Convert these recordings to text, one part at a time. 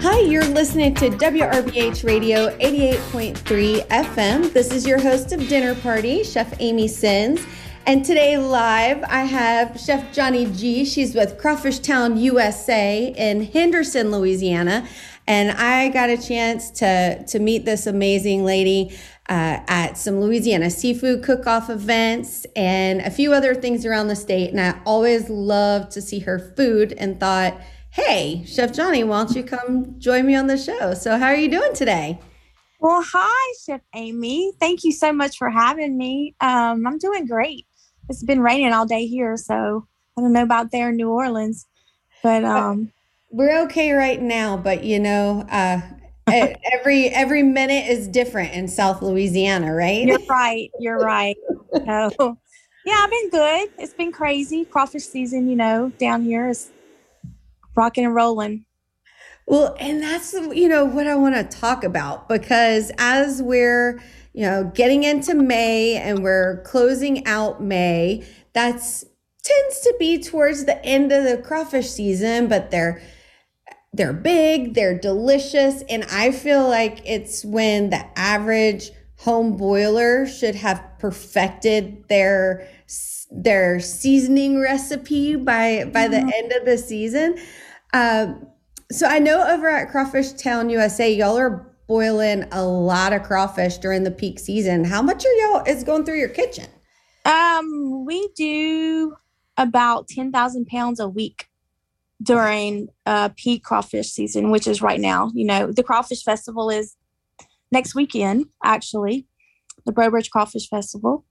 Hi, you're listening to WRBH Radio 88.3 FM. This is your host of Dinner Party, Chef Amy Sins. And today, live, I have Chef Johnny G. She's with Crawfish Town USA in Henderson, Louisiana. And I got a chance to, to meet this amazing lady uh, at some Louisiana seafood cook off events and a few other things around the state. And I always loved to see her food and thought, hey, Chef Johnny, why don't you come join me on the show? So, how are you doing today? Well, hi, Chef Amy. Thank you so much for having me. Um, I'm doing great. It's been raining all day here, so I don't know about there in New Orleans, but um, we're okay right now. But you know, uh, every every minute is different in South Louisiana, right? You're right. You're right. so, yeah, I've been good. It's been crazy. Crawfish season, you know, down here is rocking and rolling. Well, and that's you know what I want to talk about because as we're you know getting into May and we're closing out May, that's tends to be towards the end of the crawfish season, but they're they're big, they're delicious, and I feel like it's when the average home boiler should have perfected their their seasoning recipe by by the end of the season. Um, so I know over at Crawfish Town USA, y'all are boiling a lot of crawfish during the peak season. How much are y'all is going through your kitchen? Um, we do about ten thousand pounds a week during uh, peak crawfish season, which is right now. You know, the crawfish festival is next weekend, actually, the Breaux Bridge Crawfish Festival.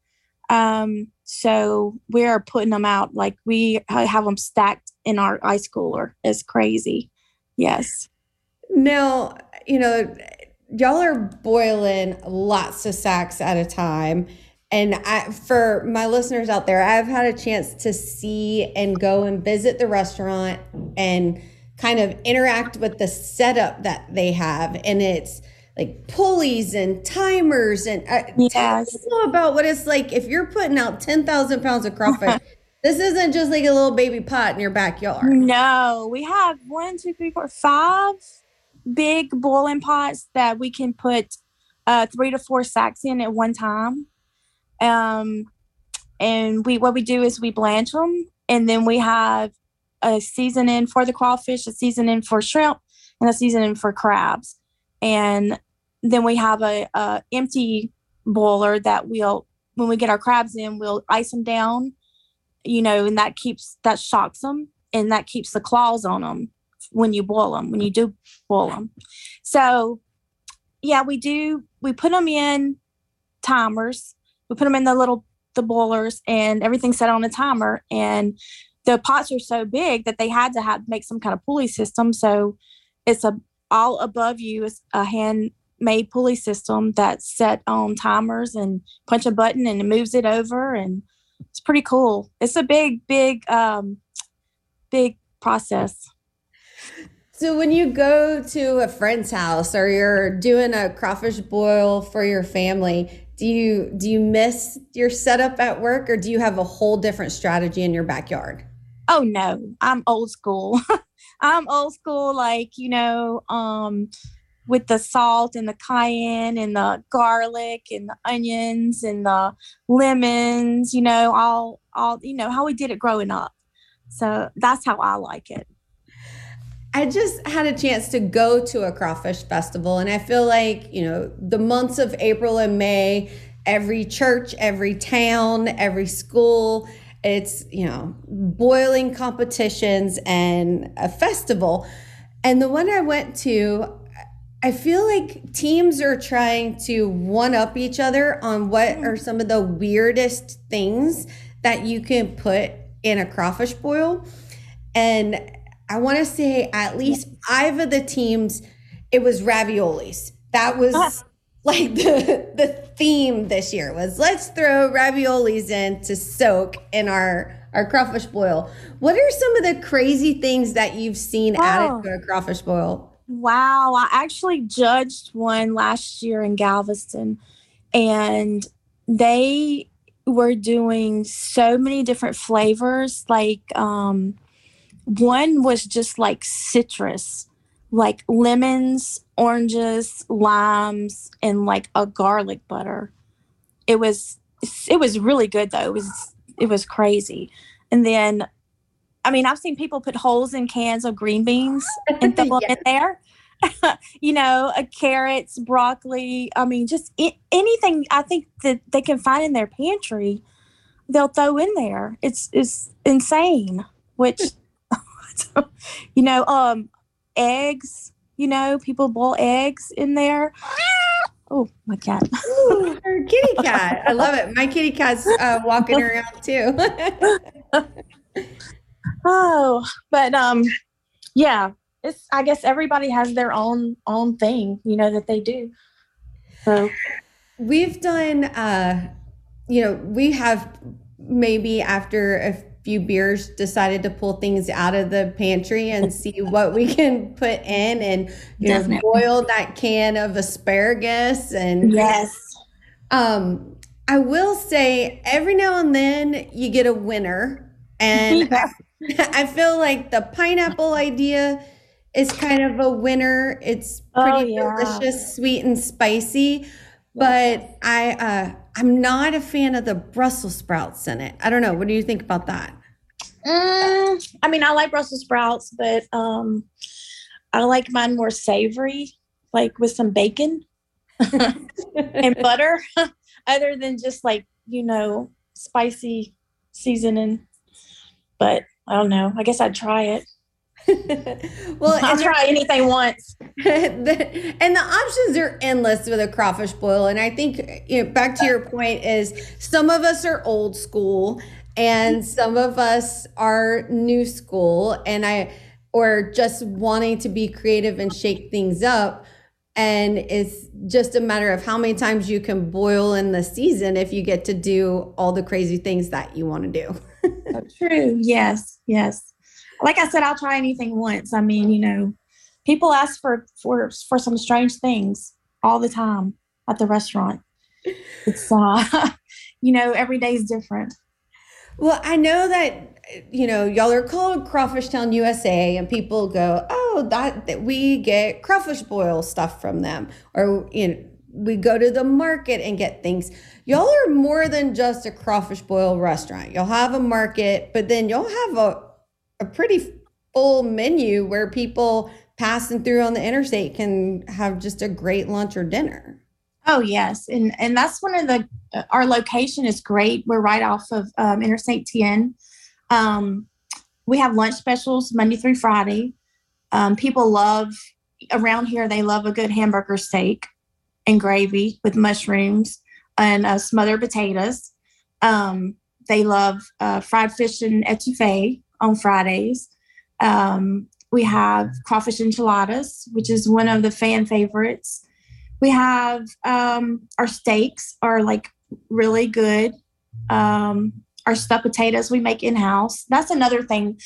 Um, so we're putting them out like we have them stacked in our ice cooler. It's crazy. Yes. Now, you know, y'all are boiling lots of sacks at a time. And I, for my listeners out there, I've had a chance to see and go and visit the restaurant and kind of interact with the setup that they have. And it's like pulleys and timers and uh, yes. tell about what it's like if you're putting out 10,000 pounds of crawfish. this isn't just like a little baby pot in your backyard. No, we have one, two, three, four, five big boiling pots that we can put uh, three to four sacks in at one time. Um, and we what we do is we blanch them, and then we have a seasoning for the crawfish, a seasoning for shrimp, and a seasoning for crabs. And then we have a, a empty boiler that we'll when we get our crabs in, we'll ice them down, you know, and that keeps that shocks them and that keeps the claws on them when you boil them, when you do boil them. So, yeah, we do. We put them in timers. We put them in the little the boilers, and everything set on a timer. And the pots are so big that they had to have make some kind of pulley system. So it's a all above you is a handmade pulley system that's set on timers and punch a button and it moves it over and it's pretty cool. It's a big, big, um, big process. So when you go to a friend's house or you're doing a crawfish boil for your family, do you do you miss your setup at work or do you have a whole different strategy in your backyard? Oh no, I'm old school. I'm old school, like, you know, um, with the salt and the cayenne and the garlic and the onions and the lemons, you know, all all you know, how we did it growing up. So that's how I like it. I just had a chance to go to a crawfish festival and I feel like, you know, the months of April and May, every church, every town, every school it's, you know, boiling competitions and a festival. And the one I went to, I feel like teams are trying to one up each other on what mm. are some of the weirdest things that you can put in a crawfish boil. And I want to say at least five of the teams, it was raviolis. That was ah. like the the theme this year was let's throw raviolis in to soak in our our crawfish boil. What are some of the crazy things that you've seen added to a crawfish boil? wow. I actually judged one last year in Galveston, and they were doing so many different flavors. Like, um, one was just like citrus, like lemons, oranges, limes, and like a garlic butter. It was it was really good though. It was it was crazy. And then I mean, I've seen people put holes in cans of green beans and throw them in there. you know, uh, carrots, broccoli. I mean, just I- anything I think that they can find in their pantry, they'll throw in there. It's it's insane. Which, you know, um, eggs. You know, people boil eggs in there. Oh, my cat. Ooh, her kitty cat. I love it. My kitty cat's uh, walking around too. oh, but um, yeah, it's. I guess everybody has their own own thing, you know, that they do. So we've done. uh You know, we have maybe after a few beers decided to pull things out of the pantry and see what we can put in and you Definitely. know boil that can of asparagus and yes um i will say every now and then you get a winner and yeah. I, I, feel like the pineapple idea is kind of a winner it's oh, pretty oh, yeah. delicious sweet and spicy but I uh, I'm not a fan of the Brussels sprouts in it. I don't know. What do you think about that? Mm, I mean, I like Brussels sprouts, but um, I like mine more savory, like with some bacon and butter, other than just like you know spicy seasoning. But I don't know. I guess I'd try it. Well, I'll try anything once. the, and the options are endless with a crawfish boil. And I think, you know, back to your point is some of us are old school and some of us are new school and I, or just wanting to be creative and shake things up. And it's just a matter of how many times you can boil in the season if you get to do all the crazy things that you want to do. True. Yes. Yes like I said, I'll try anything once. I mean, you know, people ask for for for some strange things all the time at the restaurant. It's uh, you know, every day is different. Well, I know that you know y'all are called Crawfish Town USA, and people go, "Oh, that, that we get crawfish boil stuff from them," or you know, we go to the market and get things. Y'all are more than just a crawfish boil restaurant. You'll have a market, but then you'll have a a pretty full menu where people passing through on the interstate can have just a great lunch or dinner. Oh yes, and and that's one of the uh, our location is great. We're right off of um, Interstate 10. Um, we have lunch specials Monday through Friday. Um, people love around here. They love a good hamburger steak and gravy with mushrooms and uh, smothered potatoes. Um, they love uh, fried fish and etouffee on Fridays. Um, we have crawfish enchiladas, which is one of the fan favorites. We have um, our steaks are like really good. Um, our stuffed potatoes we make in house. That's another thing.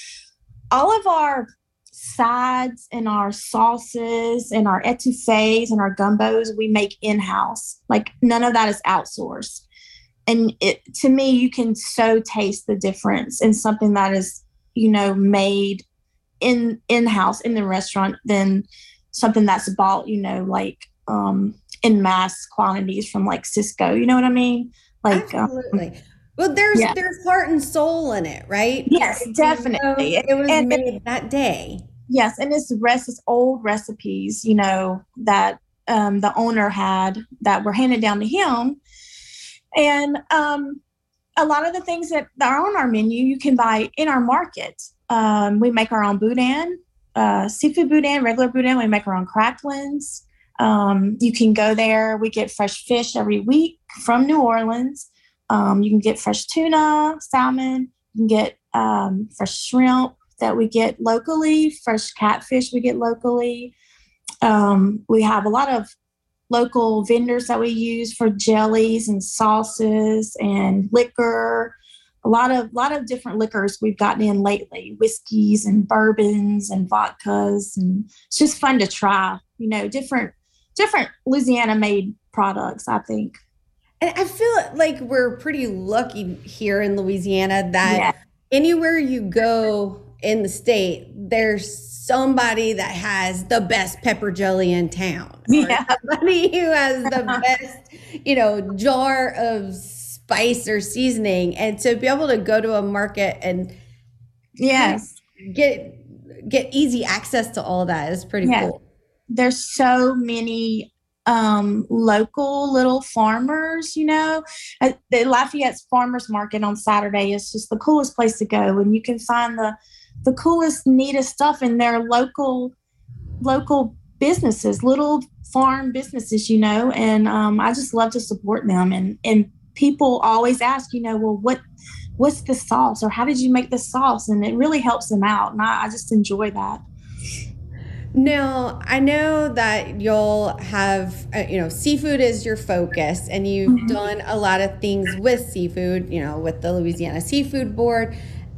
All of our sides and our sauces and our etouffees and our gumbos we make in house. Like none of that is outsourced. And it to me, you can so taste the difference in something that is you know made in in house in the restaurant than something that's bought you know like um in mass quantities from like Sysco. you know what I mean like um, absolutely. Um, well, there's yeah. there's heart and soul in it, right? Yes, definitely. You know, it was and, made that day. Yes, and it's rest it's old recipes, you know, that um, the owner had that were handed down to him, and um, a lot of the things that are on our menu you can buy in our market. Um, we make our own boudin, uh, seafood boudin, regular boudin. We make our own cracklings. Um, you can go there. We get fresh fish every week from New Orleans. Um, you can get fresh tuna, salmon. You can get um, fresh shrimp that we get locally, fresh catfish we get locally. Um, we have a lot of local vendors that we use for jellies and sauces and liquor. a lot of lot of different liquors we've gotten in lately, whiskeys and bourbons and vodkas, and it's just fun to try. You know, different different Louisiana made products. I think. And I feel like we're pretty lucky here in Louisiana that yeah. anywhere you go in the state, there's somebody that has the best pepper jelly in town. Yeah. Somebody who has the best, you know, jar of spice or seasoning. And to be able to go to a market and yes, get get easy access to all that is pretty yeah. cool. There's so many um, local little farmers, you know. the Lafayette's Farmers Market on Saturday is just the coolest place to go, and you can find the the coolest, neatest stuff in their local local businesses, little farm businesses, you know. And um, I just love to support them. And and people always ask, you know, well, what what's the sauce or how did you make the sauce? And it really helps them out, and I, I just enjoy that. Now, I know that you'll have, uh, you know, seafood is your focus, and you've mm-hmm. done a lot of things with seafood, you know, with the Louisiana Seafood Board.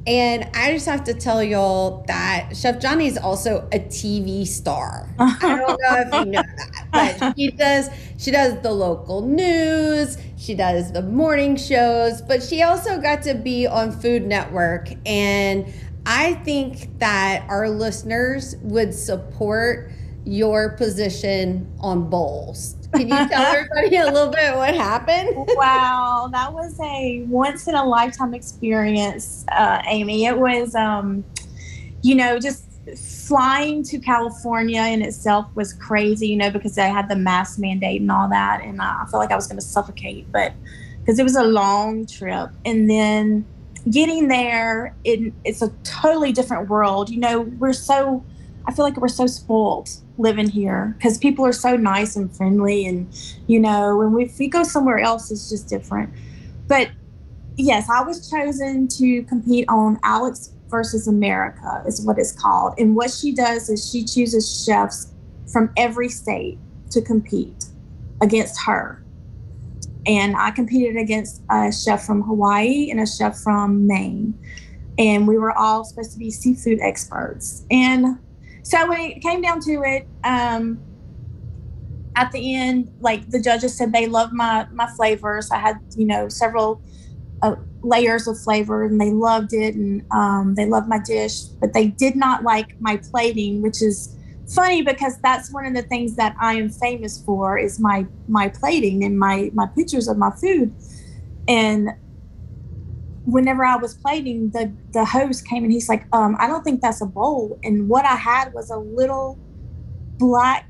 And I just have to tell y'all that Chef Johnny is also a TV star. I don't know if you know that, but she does she does the local news, she does the morning shows, but she also got to be on Food Network and I think that our listeners would support your position on bowls. Can you tell everybody a little bit what happened? wow, that was a once in a lifetime experience, uh, Amy. It was, um, you know, just flying to California in itself was crazy, you know, because I had the mask mandate and all that. And I felt like I was going to suffocate, but because it was a long trip. And then getting there, it, it's a totally different world. You know, we're so, I feel like we're so spoiled living here because people are so nice and friendly. And, you know, when we, if we go somewhere else, it's just different. But yes, I was chosen to compete on Alex versus America, is what it's called. And what she does is she chooses chefs from every state to compete against her and I competed against a chef from Hawaii and a chef from Maine. And we were all supposed to be seafood experts. And so it came down to it, um, at the end, like the judges said, they loved my my flavors. I had you know several uh, layers of flavor, and they loved it, and um, they loved my dish. But they did not like my plating, which is funny because that's one of the things that I am famous for is my my plating and my my pictures of my food. And whenever I was plating, the the host came and he's like, um, I don't think that's a bowl. And what I had was a little black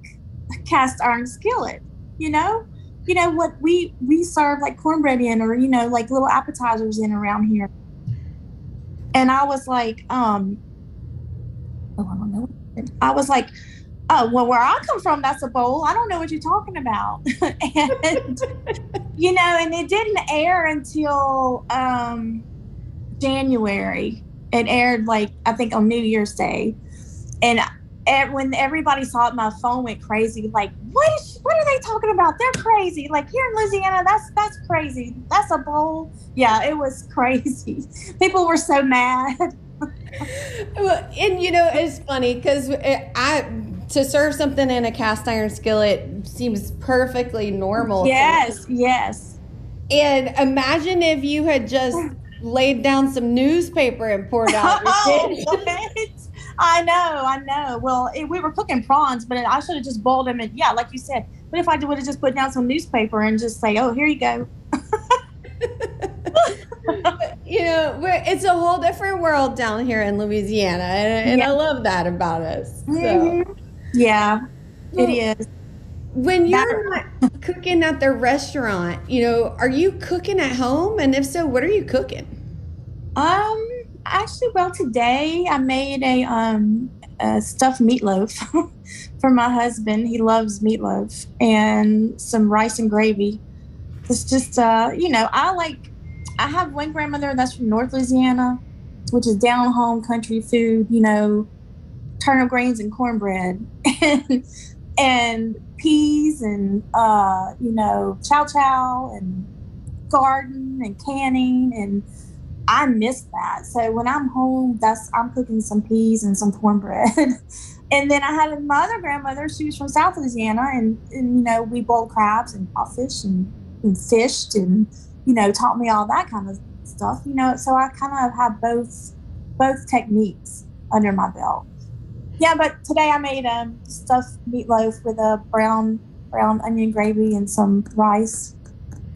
cast iron skillet, you know? You know what we we serve like cornbread in or, you know, like little appetizers in around here. And I was like, um, oh, I don't know. I was like, oh, well, where I come from, that's a bowl. I don't know what you're talking about. and, you know, and it didn't air until um, January. It aired like, I think on New Year's Day. And when everybody saw it, my phone went crazy. Like, what is? What are they talking about? They're crazy. Like here in Louisiana, that's that's crazy. That's a bowl. Yeah, it was crazy. People were so mad. well, and you know, it's funny because uh, I to serve something in a cast iron skillet seems perfectly normal. Yes, yes. And imagine if you had just laid down some newspaper and poured out dish. I know, I know. Well, it, we were cooking prawns, but I should have just boiled them. And yeah, like you said. But if I would have just put down some newspaper and just say, "Oh, here you go." you know, it's a whole different world down here in Louisiana, and, and yeah. I love that about us. So. Mm-hmm. Yeah, well, it is. When you're not cooking at the restaurant, you know, are you cooking at home? And if so, what are you cooking? Um, actually, well, today I made a um a stuffed meatloaf for my husband. He loves meatloaf and some rice and gravy. It's just uh, you know, I like I have one grandmother that's from North Louisiana, which is down home country food, you know, turnip greens and cornbread and, and peas and uh, you know chow chow and garden and canning and I miss that. So when I'm home, that's I'm cooking some peas and some cornbread. and then I had my other grandmother. She was from South Louisiana, and, and you know we boiled crabs and caught fish and, and fished, and you know taught me all that kind of stuff. You know, so I kind of have both both techniques under my belt. Yeah, but today I made um stuffed meatloaf with a brown brown onion gravy and some rice.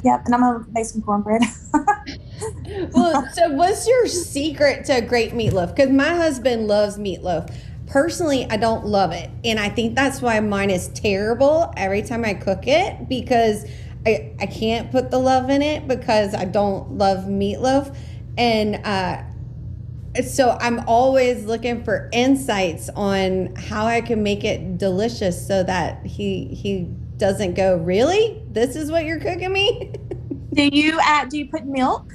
Yep, and I'm gonna make some cornbread. well, so what's your secret to a great meatloaf? Because my husband loves meatloaf. Personally, I don't love it. And I think that's why mine is terrible every time I cook it because I, I can't put the love in it because I don't love meatloaf. And uh, so I'm always looking for insights on how I can make it delicious so that he he doesn't go, Really? This is what you're cooking me? do you add do you put milk?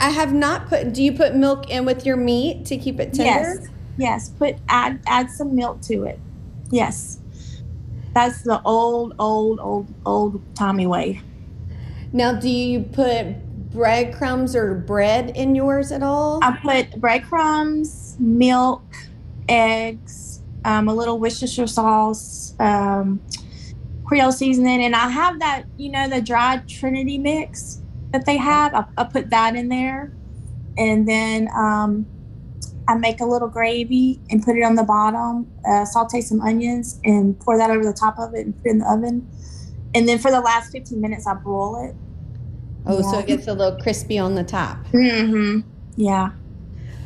I have not put. Do you put milk in with your meat to keep it tender? Yes. Yes. Put add add some milk to it. Yes. That's the old, old, old, old Tommy way. Now, do you put breadcrumbs or bread in yours at all? I put breadcrumbs, milk, eggs, um, a little Worcestershire sauce, um, Creole seasoning, and I have that, you know, the dried Trinity mix that they have. I, I put that in there, and then um, I make a little gravy and put it on the bottom. Uh, saute some onions and pour that over the top of it and put it in the oven. And then for the last 15 minutes, I broil it. Oh, yeah. so it gets a little crispy on the top. Mm-hmm. Yeah.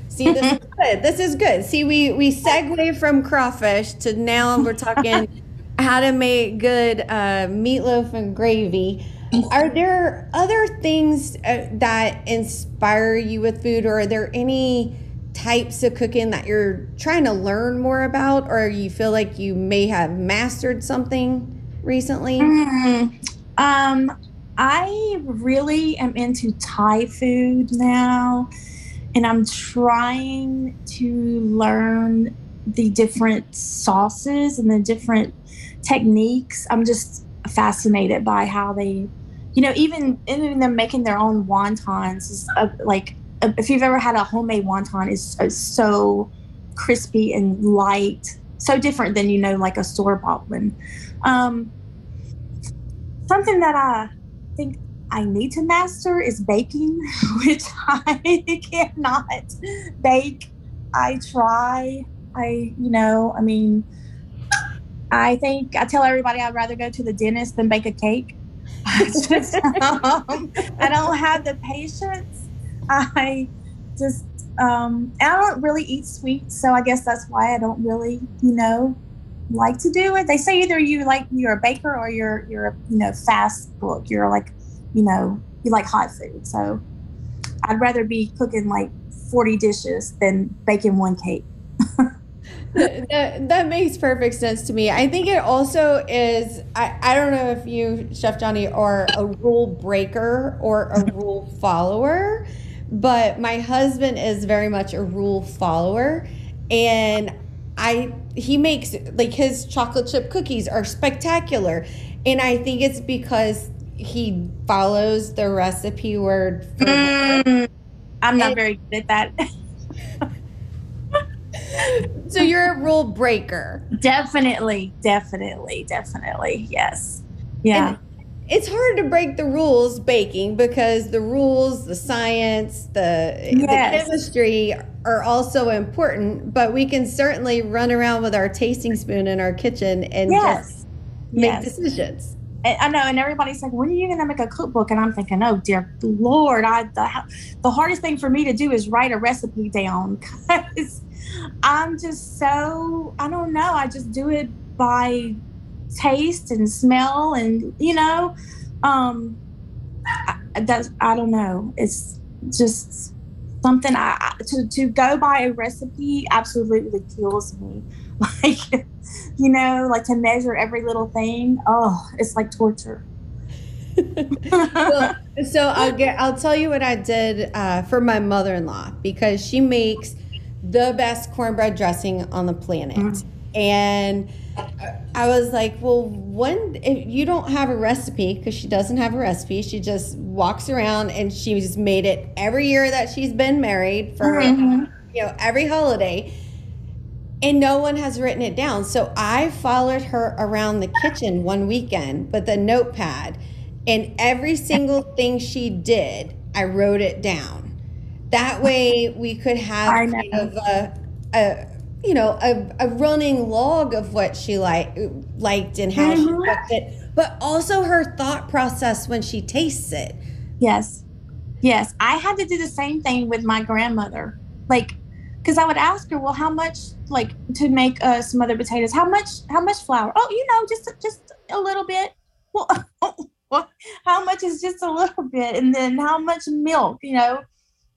See, this is good. This is good. See, we we segue from crawfish to now we're talking how to make good uh, meatloaf and gravy. Are there other things uh, that inspire you with food, or are there any types of cooking that you're trying to learn more about, or you feel like you may have mastered something recently? Mm, um, I really am into Thai food now, and I'm trying to learn the different sauces and the different techniques. I'm just fascinated by how they, you know, even even them making their own wontons is uh, like uh, if you've ever had a homemade wonton, is so crispy and light, so different than you know like a store bought one. Um, something that I think I need to master is baking, which I cannot bake. I try. I, you know, I mean, I think I tell everybody I'd rather go to the dentist than bake a cake. I just, um, I don't have the patience. I just, um, I don't really eat sweets, so I guess that's why I don't really, you know, like to do it. They say either you like you're a baker or you're you're a you know fast cook. You're like, you know, you like hot food. So I'd rather be cooking like 40 dishes than baking one cake. that, that makes perfect sense to me. I think it also is. I, I don't know if you, Chef Johnny, are a rule breaker or a rule follower, but my husband is very much a rule follower. And I he makes like his chocolate chip cookies are spectacular. And I think it's because he follows the recipe word for mm, I'm not and, very good at that. so you're a rule breaker. Definitely, definitely, definitely. Yes. Yeah. And it's hard to break the rules baking because the rules, the science, the, yes. the chemistry are also important, but we can certainly run around with our tasting spoon in our kitchen and yes. just make yes. decisions. I know, and everybody's like, "When are you going to make a cookbook?" And I'm thinking, "Oh dear Lord, I the, the hardest thing for me to do is write a recipe down because I'm just so, I don't know, I just do it by taste and smell and, you know, um, I, that's, I don't know. It's just something I, to, to go by a recipe absolutely kills me. Like, you know, like to measure every little thing. Oh, it's like torture. well, so I'll get. I'll tell you what I did uh, for my mother-in-law because she makes the best cornbread dressing on the planet. Mm-hmm. And I was like, well, when if you don't have a recipe because she doesn't have a recipe, she just walks around and she's made it every year that she's been married for Mm-hmm. you know every holiday, and no one has written it down. So I followed her around the kitchen one weekend with a notepad, and every single thing she did, I wrote it down. That way, we could have kind of a, a you know a, a running log of what she like liked and how she Mhm. cooked it, but also her thought process when she tastes it. Yes. Yes. I had to do the same thing with my grandmother. Like, because I would ask her, well, how much, like, to make uh, smothered potatoes, how much, how much flour? Oh, you know, just, just a little bit. Well, well, how much is just a little bit? And then how much milk, you know,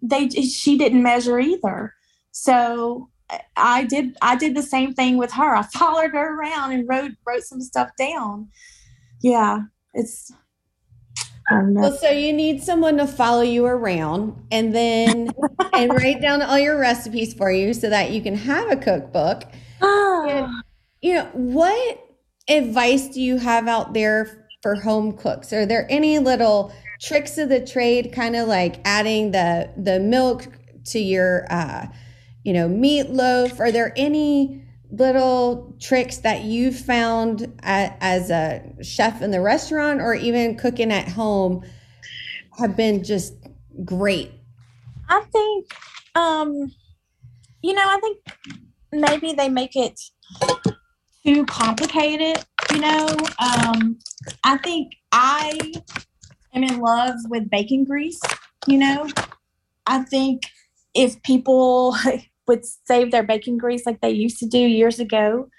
they, she didn't measure either. So I- did, I did the same thing with her. I followed her around and wrote, wrote some stuff down. Yeah. It's, I don't know. Well, so you need someone to follow you around and then and write down all your recipes for you so that you can have a cookbook. Ah. You know, what advice do you have out there for home cooks? Are there any little tricks of the trade, kind of like adding the the milk to your uh, you know, meatloaf? Are there any little tricks that you found a, as a chef in the restaurant or even cooking at home have been just great? I think, um, you know, I think maybe they make it too complicated. You know, um, I think I am in love with bacon grease. You know, I think if people would save their bacon grease like they used to do years ago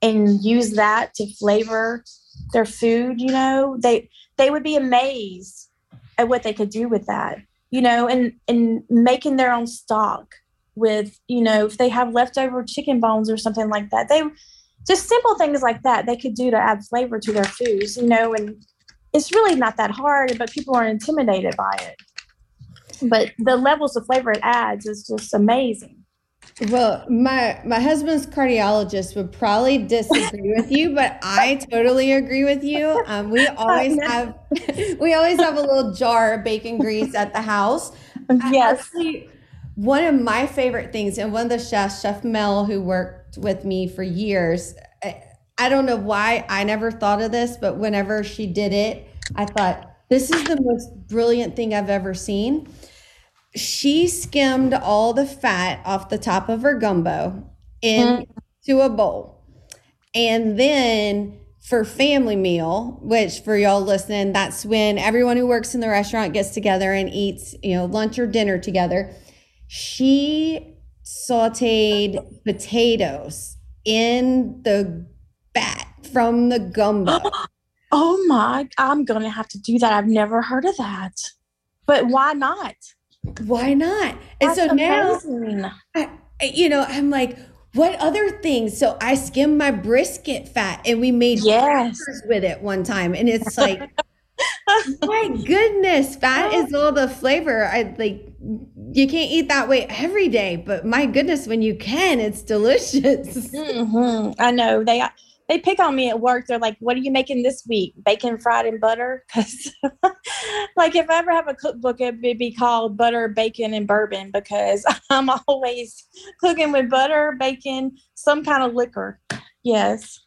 and use that to flavor their food, you know, they they would be amazed at what they could do with that you know, and and making their own stock with, you know, if they have leftover chicken bones or something like that. They just simple things like that they could do to add flavor to their foods, you know, and it's really not that hard, but people are intimidated by it. But the levels of flavor it adds is just amazing. Well, my my husband's cardiologist would probably disagree with you, but I totally agree with you. Um, we always have we always have a little jar of bacon grease at the house. Yes. Actually, one of my favorite things, and one of the chefs, Chef Mel, who worked with me for years, I, I don't know why I never thought of this, but whenever she did it, I thought, this is the most brilliant thing I've ever seen. She skimmed all the fat off the top of her gumbo into mm-hmm. a bowl. And then for family meal, which for y'all listening, that's when everyone who works in the restaurant gets together and eats, you know, lunch or dinner together. She sauteed potatoes in the fat from the gumbo. Oh my, I'm going to have to do that. I've never heard of that. But why not? Why not? And That's so now amazing. I, you know, I'm like, what other things? So I skimmed my brisket fat and we made Yes. with it one time. And it's like, my goodness, fat is all the flavor. I like, you can't eat that way every day, but my goodness, when you can, it's delicious. hmm I know they they pick on me at work. They're like, "What are you making this week? Bacon fried in butter?" Because, like, if I ever have a cookbook, it would be called Butter, Bacon, and Bourbon because I'm always cooking with butter, bacon, some kind of liquor. Yes.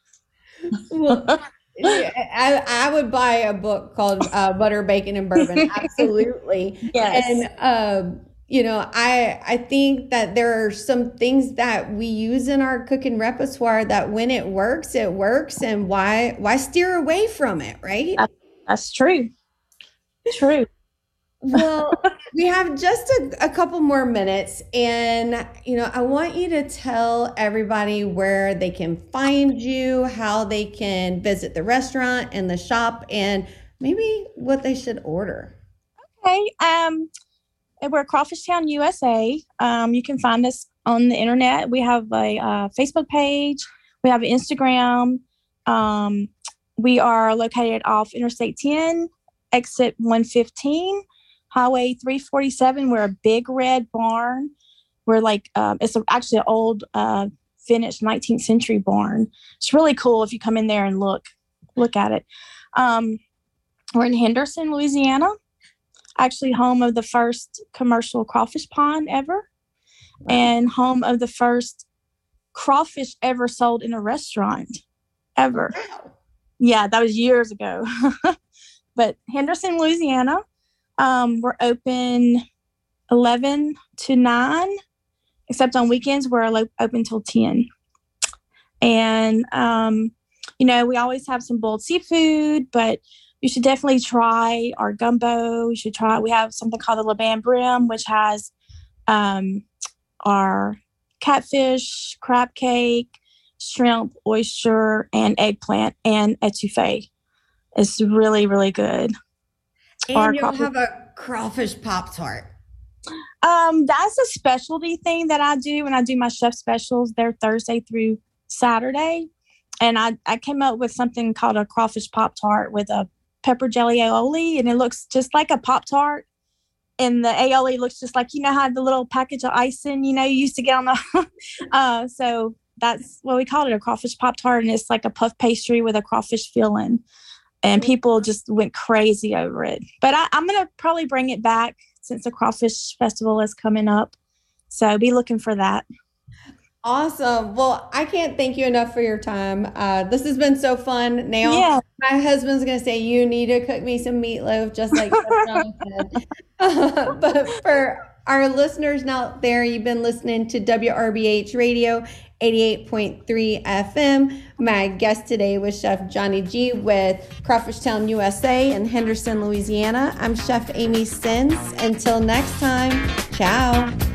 Well, I, I would buy a book called uh, Butter, Bacon, and Bourbon. Absolutely. Yes. And um, you know, I I think that there are some things that we use in our cooking repertoire that when it works, it works, and why why steer away from it, right? That's true. True. Well, we have just a, a couple more minutes, and you know, I want you to tell everybody where they can find you, how they can visit the restaurant and the shop, and maybe what they should order. Okay. Um, we're Crawfish Town, USA. Um, you can find us on the internet. We have a uh, Facebook page. We have Instagram. Um, we are located off Interstate 10, exit 115, Highway 347. We're a big red barn. We're like um, it's actually an old uh, finished 19th century barn. It's really cool if you come in there and look look at it. Um, we're in Henderson, Louisiana, actually home of the first commercial crawfish pond ever, wow. and home of the first crawfish ever sold in a restaurant ever. Wow. Yeah, that was years ago. but Henderson, Louisiana, um, we're open 11 to 9, except on weekends, we're open till 10. And, um, you know, we always have some boiled seafood, but you should definitely try our gumbo. You should try, we have something called the Lebanon Brim, which has um, our catfish, crab cake, shrimp, oyster, and eggplant, and etouffee. It's really, really good. And you'll have a crawfish pop tart. Um, that's a specialty thing that I do when I do my chef specials. They're Thursday through Saturday. And I, I came up with something called a crawfish pop tart with a pepper jelly aioli, and it looks just like a pop tart. And the aioli looks just like you know how the little package of icing you know you used to get on the. uh, so that's what we called it a crawfish pop tart, and it's like a puff pastry with a crawfish filling and people just went crazy over it. But I, am gonna probably bring it back since the crawfish festival is coming up. So be looking for that. Awesome. Well, I can't thank you enough for your time. Uh, this has been so fun. Now, yeah. my husband's going to say, You need to cook me some meatloaf, just like Jonathan. but for our listeners out there, you've been listening to WRBH Radio 88.3 FM. My guest today was Chef Johnny G with Crawfish Town USA in Henderson, Louisiana. I'm Chef Amy Sins. Until next time, ciao.